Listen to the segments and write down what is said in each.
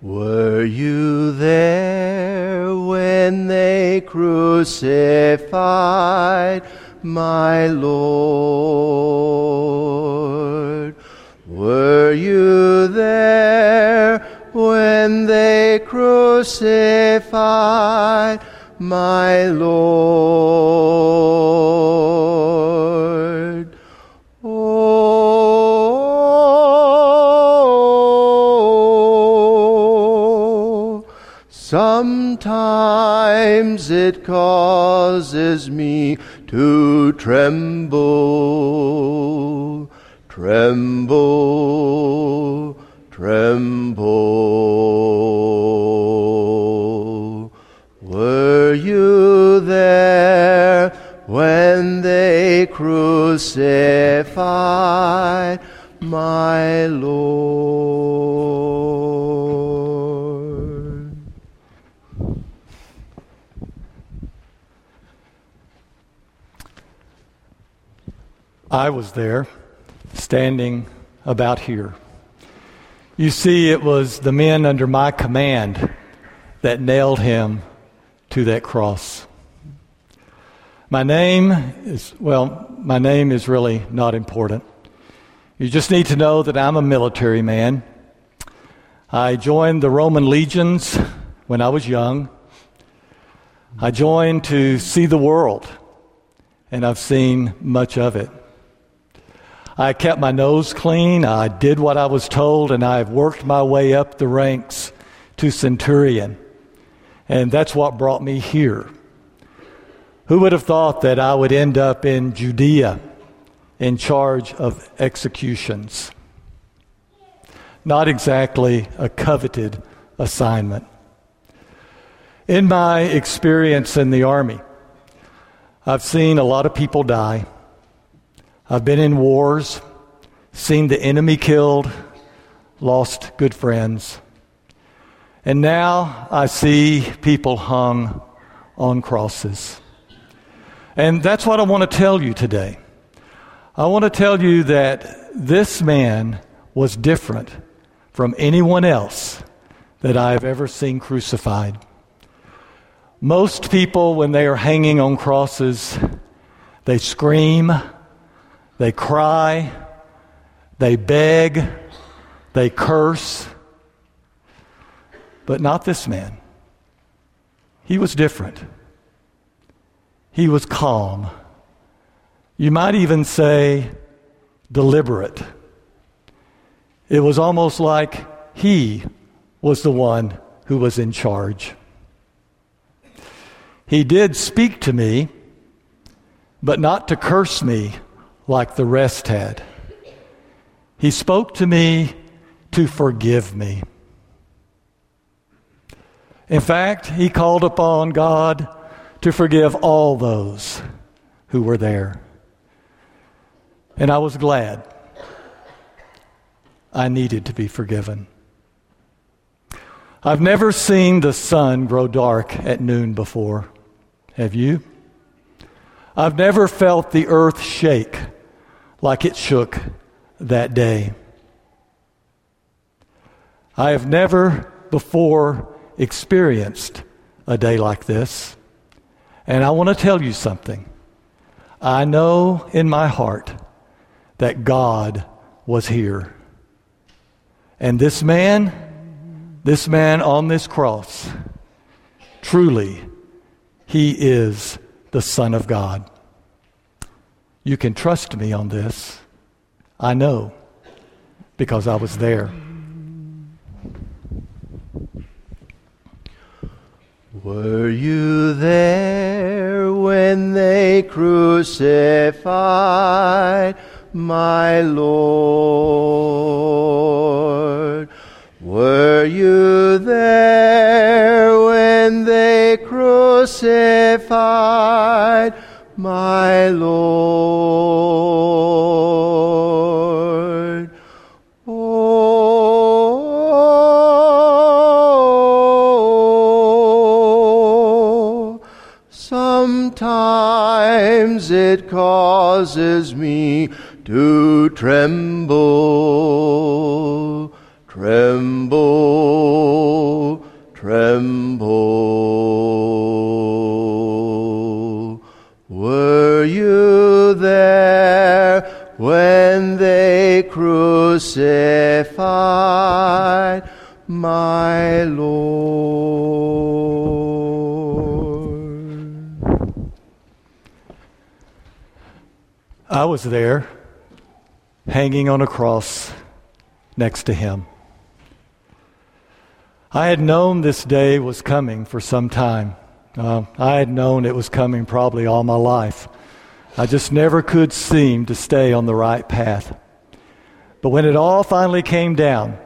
Were you there when they crucified my Lord? Crucified my Lord? I was there, standing about here. You see, it was the men under my command that nailed him to that cross. My name is, well, my name is really not important. You just need to know that I'm a military man. I joined the Roman legions when I was young. I joined to see the world, and I've seen much of it. I kept my nose clean, I did what I was told, and I've worked my way up the ranks to centurion. And that's what brought me here. Who would have thought that I would end up in Judea in charge of executions? Not exactly a coveted assignment. In my experience in the Army, I've seen a lot of people die. I've been in wars, seen the enemy killed, lost good friends. And now I see people hung on crosses. And that's what I want to tell you today. I want to tell you that this man was different from anyone else that I've ever seen crucified. Most people, when they are hanging on crosses, they scream, they cry, they beg, they curse. But not this man. He was different. He was calm. You might even say deliberate. It was almost like he was the one who was in charge. He did speak to me, but not to curse me like the rest had. He spoke to me to forgive me. In fact, he called upon God to forgive all those who were there. And I was glad I needed to be forgiven. I've never seen the sun grow dark at noon before. Have you? I've never felt the earth shake like it shook that day. I have never before experienced a day like this. And I want to tell you something. I know in my heart that God was here. And this man, this man on this cross, truly, he is the Son of God. You can trust me on this. I know because I was there. Were you there when they crucified my Lord? Were you there when they crucified my Lord? Sometimes it causes me to tremble, was there, hanging on a cross next to him. I had known this day was coming for some time. Uh, I had known it was coming probably all my life. I just never could seem to stay on the right path. But when it all finally came down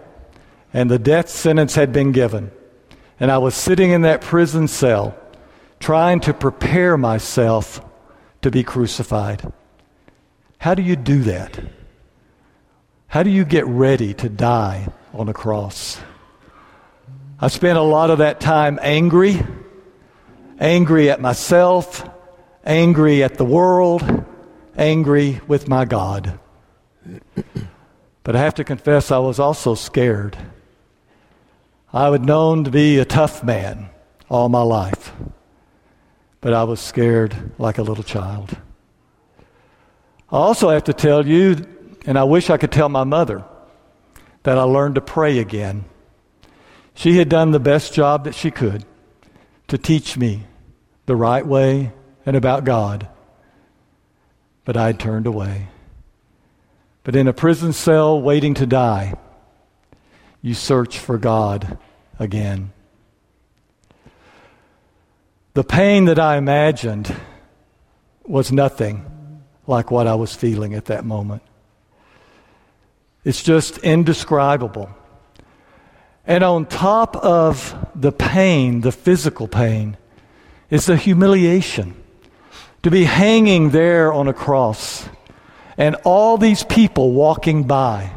and the death sentence had been given, and I was sitting in that prison cell trying to prepare myself to be crucified, how do you do that? How do you get ready to die on a cross? I spent a lot of that time angry, angry at myself, angry at the world, angry with my God. But I have to confess, I was also scared. I was known to be a tough man all my life, but I was scared like a little child. I also have to tell you, and I wish I could tell my mother, that I learned to pray again. She had done the best job that she could to teach me the right way and about God, but I had turned away. But in a prison cell waiting to die, you search for God again. The pain that I imagined was nothing like what I was feeling at that moment. It's just indescribable. And on top of the pain, the physical pain, is the humiliation. To be hanging there on a cross and all these people walking by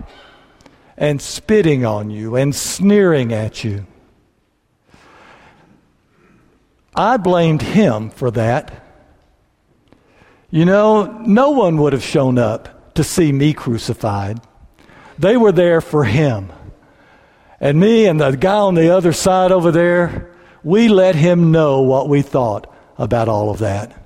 and spitting on you and sneering at you. I blamed him for that. You know, no one would have shown up to see me crucified. They were there for him. And me and the guy on the other side over there, we let him know what we thought about all of that.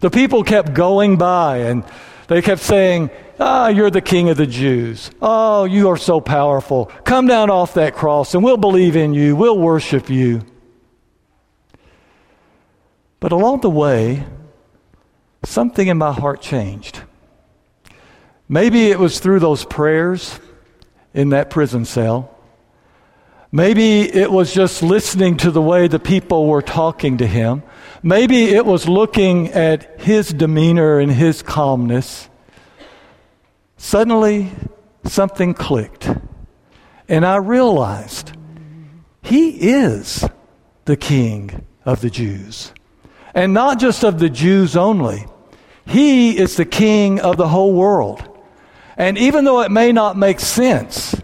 The people kept going by and they kept saying, Ah, you're the king of the Jews. Oh, you are so powerful. Come down off that cross and we'll believe in you. We'll worship you. But along the way, something in my heart changed. Maybe it was through those prayers in that prison cell. Maybe it was just listening to the way the people were talking to him. Maybe it was looking at his demeanor and his calmness. Suddenly, something clicked. And I realized he is the king of the Jews. And not just of the Jews only. He is the king of the whole world. And even though it may not make sense,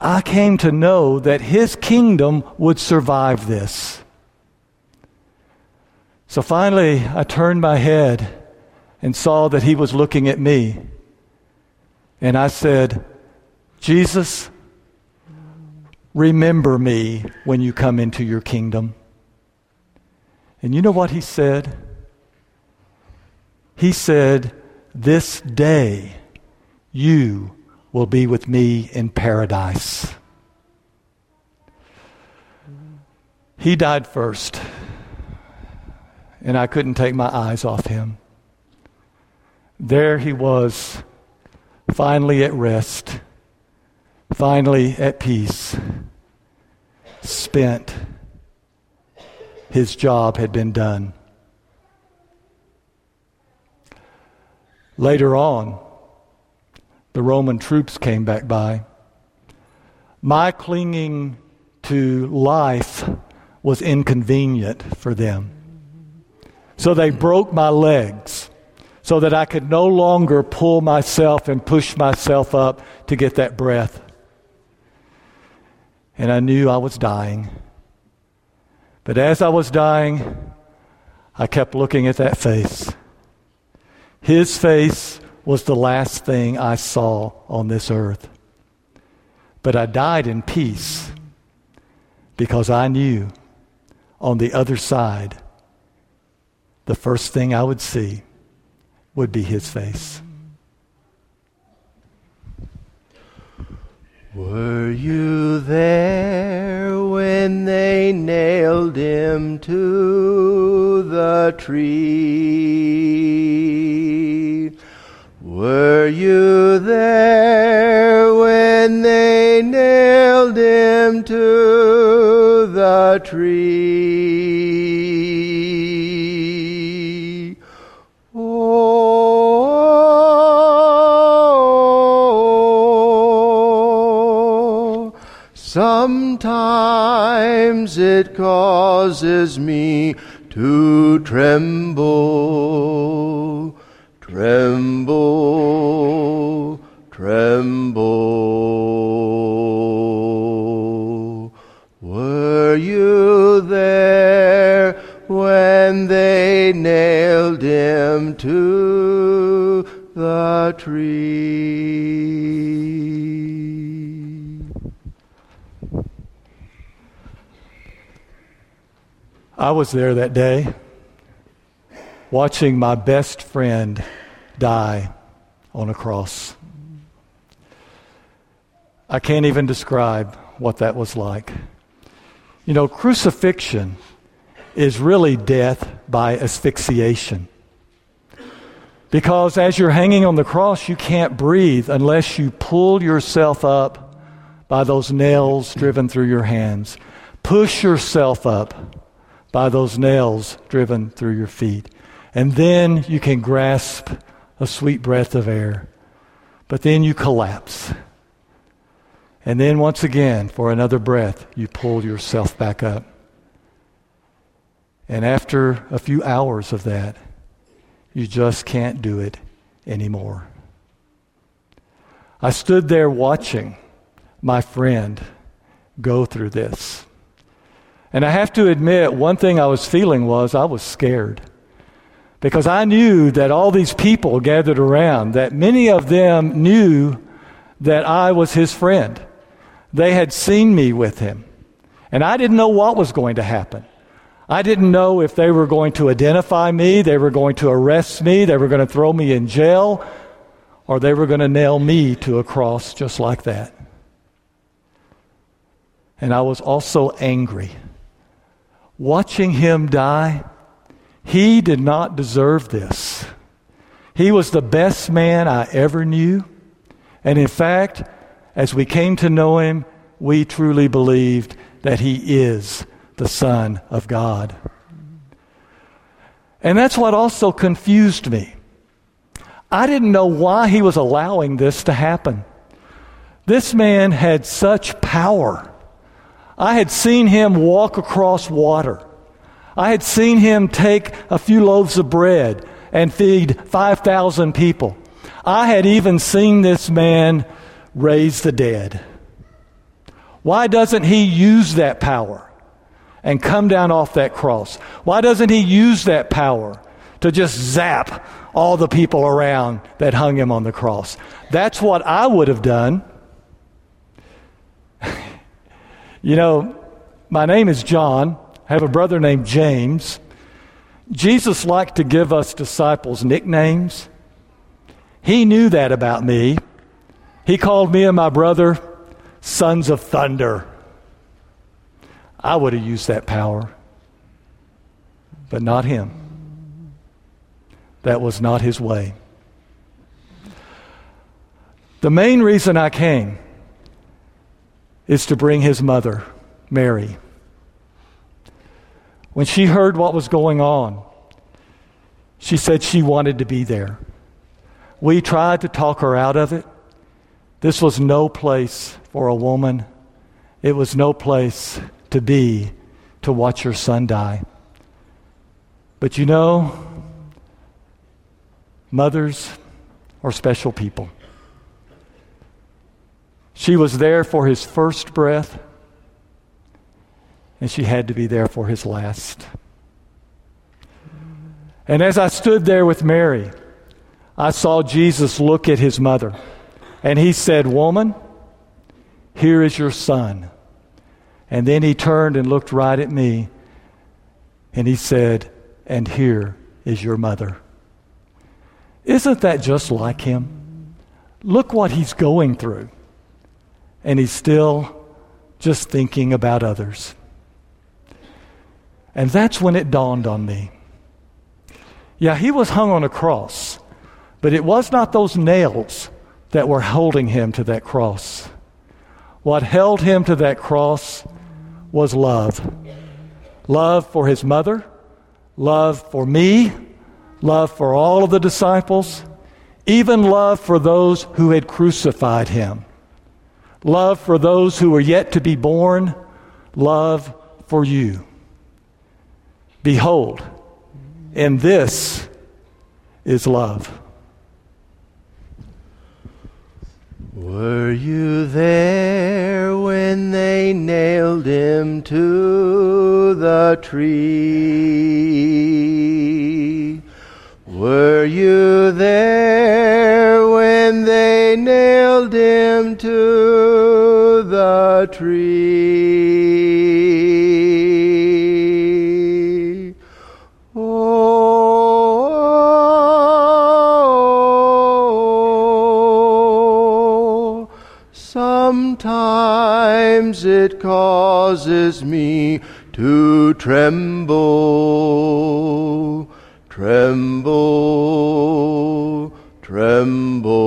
I came to know that his kingdom would survive this. So finally, I turned my head and saw that he was looking at me. And I said, Jesus, remember me when you come into your kingdom. And you know what he said? He said, This day you will be with me in paradise. He died first, and I couldn't take my eyes off him. There he was, finally at rest, finally at peace, spent his job had been done. Later on, the Roman troops came back by. My clinging to life was inconvenient for them. So they broke my legs so that I could no longer pull myself and push myself up to get that breath. And I knew I was dying. But as I was dying, I kept looking at that face. His face was the last thing I saw on this earth. But I died in peace because I knew on the other side, the first thing I would see would be his face. Were you there when they nailed him to the tree? Were you there when they nailed him to the tree? Sometimes it causes me to tremble, tremble, tremble. Were you there when they nailed him to the tree? I was there that day watching my best friend die on a cross. I can't even describe what that was like. You know, crucifixion is really death by asphyxiation. Because as you're hanging on the cross, you can't breathe unless you pull yourself up by those nails driven through your hands. Push yourself up by those nails driven through your feet. And then you can grasp a sweet breath of air. But then you collapse. And then once again, for another breath, you pull yourself back up. And after a few hours of that, you just can't do it anymore. I stood there watching my friend go through this. And I have to admit, one thing I was feeling was I was scared. Because I knew that all these people gathered around, that many of them knew that I was his friend. They had seen me with him. And I didn't know what was going to happen. I didn't know if they were going to identify me, they were going to arrest me, they were going to throw me in jail, or they were going to nail me to a cross just like that. And I was also angry. Watching him die, he did not deserve this. He was the best man I ever knew. And in fact, as we came to know him, we truly believed that he is the Son of God. And that's what also confused me. I didn't know why he was allowing this to happen. This man had such power. I had seen him walk across water. I had seen him take a few loaves of bread and feed 5,000 people. I had even seen this man raise the dead. Why doesn't he use that power and come down off that cross? Why doesn't he use that power to just zap all the people around that hung him on the cross? That's what I would have done. You know, my name is John. I have a brother named James. Jesus liked to give us disciples nicknames. He knew that about me. He called me and my brother sons of thunder. I would have used that power, but not him. That was not his way. The main reason I came is to bring his mother, Mary. When she heard what was going on, she said she wanted to be there. We tried to talk her out of it. This was no place for a woman. It was no place to be to watch her son die. But you know, mothers are special people. She was there for his first breath, and she had to be there for his last. And as I stood there with Mary, I saw Jesus look at his mother, and he said, Woman, here is your son. And then he turned and looked right at me, and he said, And here is your mother. Isn't that just like him? Look what he's going through. And he's still just thinking about others. And that's when it dawned on me. Yeah, he was hung on a cross, but it was not those nails that were holding him to that cross. What held him to that cross was love love for his mother, love for me, love for all of the disciples, even love for those who had crucified him, love for those who are yet to be born, love for you. Behold, and this is love. Were you there when they nailed him to the tree? Were you there when they nailed him to the tree? Oh, sometimes it causes me to tremble, tremble, tremble.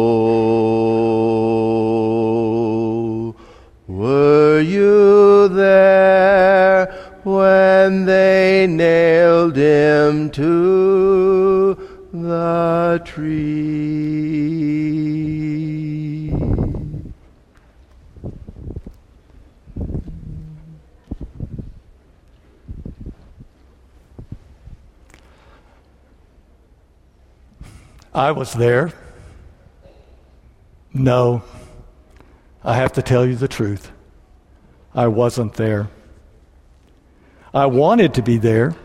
I was there. No, I have to tell you the truth. I wasn't there. I wanted to be there.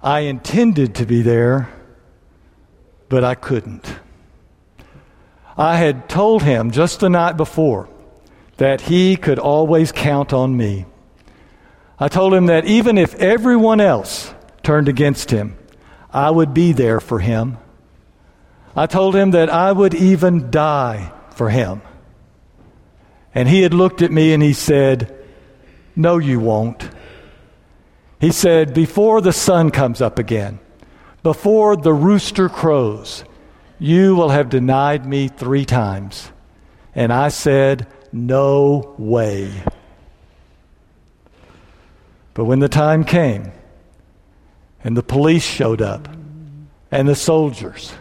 I intended to be there, but I couldn't. I had told him just the night before that he could always count on me. I told him that even if everyone else turned against him, I would be there for him. I told him that I would even die for him. And he had looked at me and he said, No, you won't. He said, Before the sun comes up again, before the rooster crows, you will have denied me three times. And I said, No way. But when the time came, and the police showed up, and the soldiers,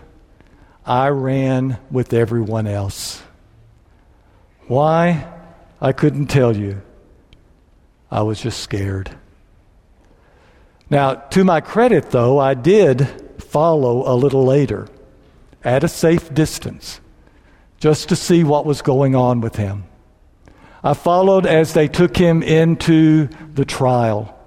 I ran with everyone else. Why? I couldn't tell you. I was just scared. Now, to my credit, though, I did follow a little later at a safe distance just to see what was going on with him. I followed as they took him into the trial.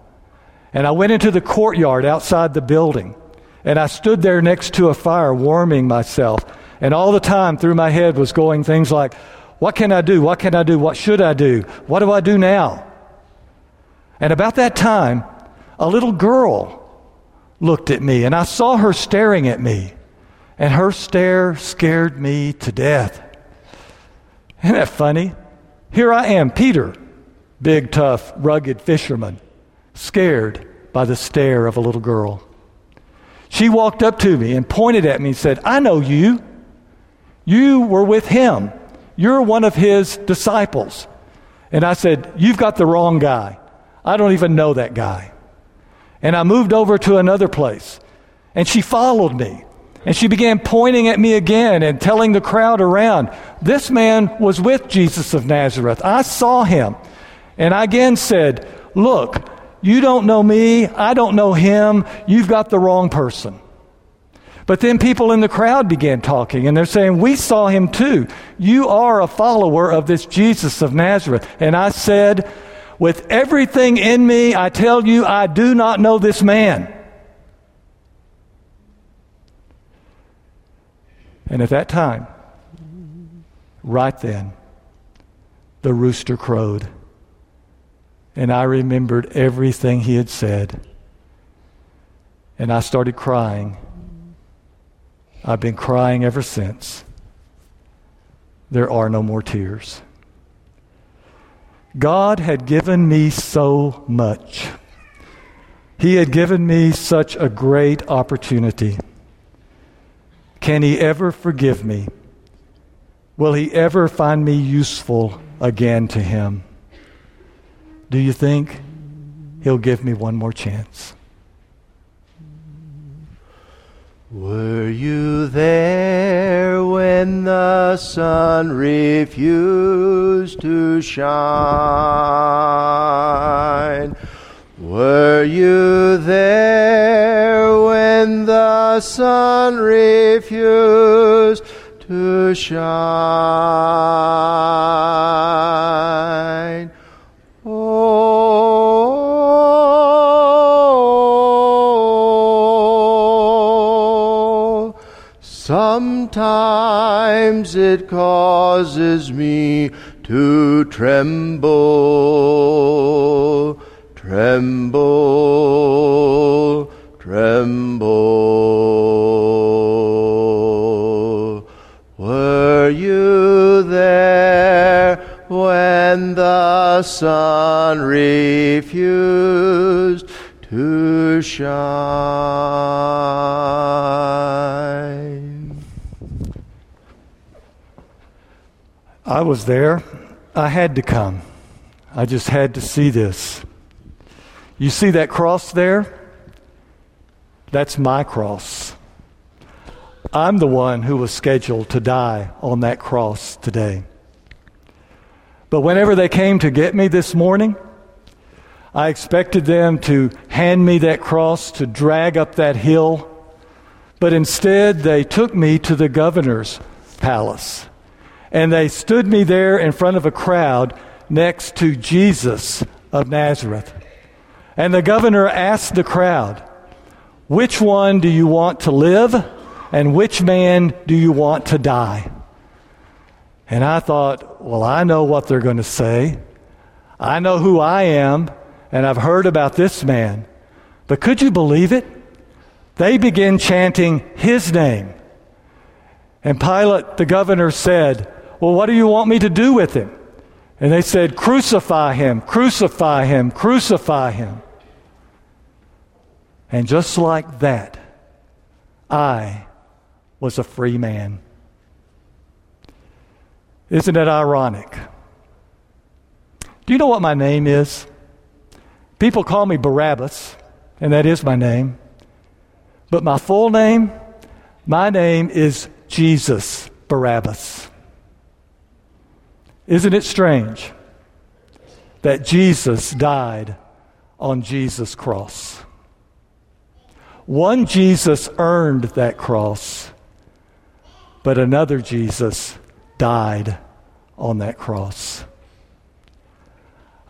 And I went into the courtyard outside the building. And I stood there next to a fire warming myself. And all the time through my head was going things like, What can I do? What can I do? What should I do? What do I do now? And about that time, a little girl looked at me, and I saw her staring at me. And her stare scared me to death. Isn't that funny? Here I am, Peter, big, tough, rugged fisherman, scared by the stare of a little girl. She walked up to me and pointed at me and said, I know you. You were with him. You're one of his disciples. And I said, You've got the wrong guy. I don't even know that guy. And I moved over to another place. And she followed me. And she began pointing at me again and telling the crowd around, This man was with Jesus of Nazareth. I saw him. And I again said, Look, you don't know me. I don't know him. You've got the wrong person. But then people in the crowd began talking, and they're saying, We saw him too. You are a follower of this Jesus of Nazareth. And I said, With everything in me, I tell you, I do not know this man. And at that time, right then, the rooster crowed. And I remembered everything he had said. And I started crying. I've been crying ever since. There are no more tears. God had given me so much. He had given me such a great opportunity. Can He ever forgive me? Will He ever find me useful again to Him? Do you think He'll give me one more chance? Were you there when the sun refused to shine? Were you there when the sun refused to shine? Sometimes it causes me to tremble, tremble, tremble. Were you there when the sun refused to shine? Was there. I had to come. I just had to see this. You see that cross there? That's my cross. I'm the one who was scheduled to die on that cross today. But whenever they came to get me this morning, I expected them to hand me that cross to drag up that hill. But instead, they took me to the governor's palace. And they stood me there in front of a crowd next to Jesus of Nazareth. And the governor asked the crowd, Which one do you want to live? And which man do you want to die? And I thought, well, I know what they're going to say. I know who I am, and I've heard about this man. But could you believe it? They begin chanting his name. And Pilate, the governor, said, Well, what do you want me to do with him? And they said, Crucify him, crucify him, crucify him. And just like that, I was a free man. Isn't it ironic? Do you know what my name is? People call me Barabbas, and that is my name. But my full name, my name is Jesus Barabbas. Isn't it strange that Jesus died on Jesus' cross? One Jesus earned that cross, but another Jesus died on that cross.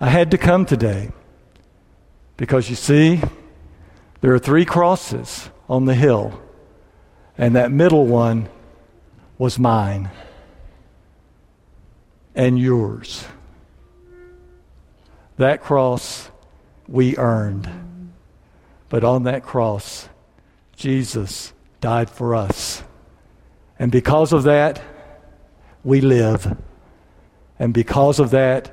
I had to come today because you see, there are three crosses on the hill, and that middle one was mine and yours. That cross we earned. But on that cross, Jesus died for us. And because of that, we live. And because of that,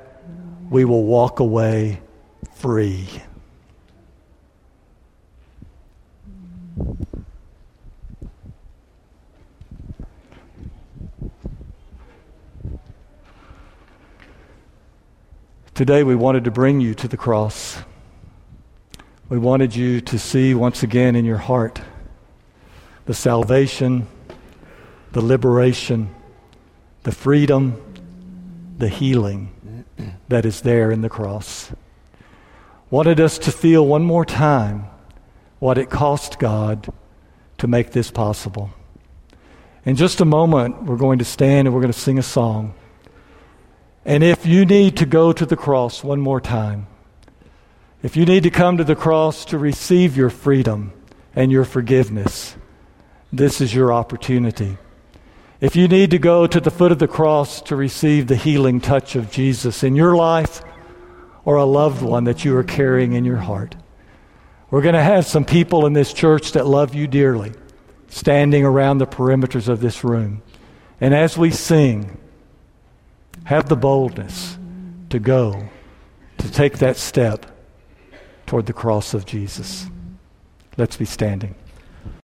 we will walk away free. Today, we wanted to bring you to the cross. We wanted you to see once again in your heart the salvation, the liberation, the freedom, the healing that is there in the cross. Wanted us to feel one more time what it cost God to make this possible. In just a moment, we're going to stand and we're going to sing a song. And if you need to go to the cross one more time, if you need to come to the cross to receive your freedom and your forgiveness, this is your opportunity. If you need to go to the foot of the cross to receive the healing touch of Jesus in your life or a loved one that you are carrying in your heart, we're going to have some people in this church that love you dearly standing around the perimeters of this room. And as we sing, have the boldness to go, to take that step, toward the cross of Jesus. Let's be standing.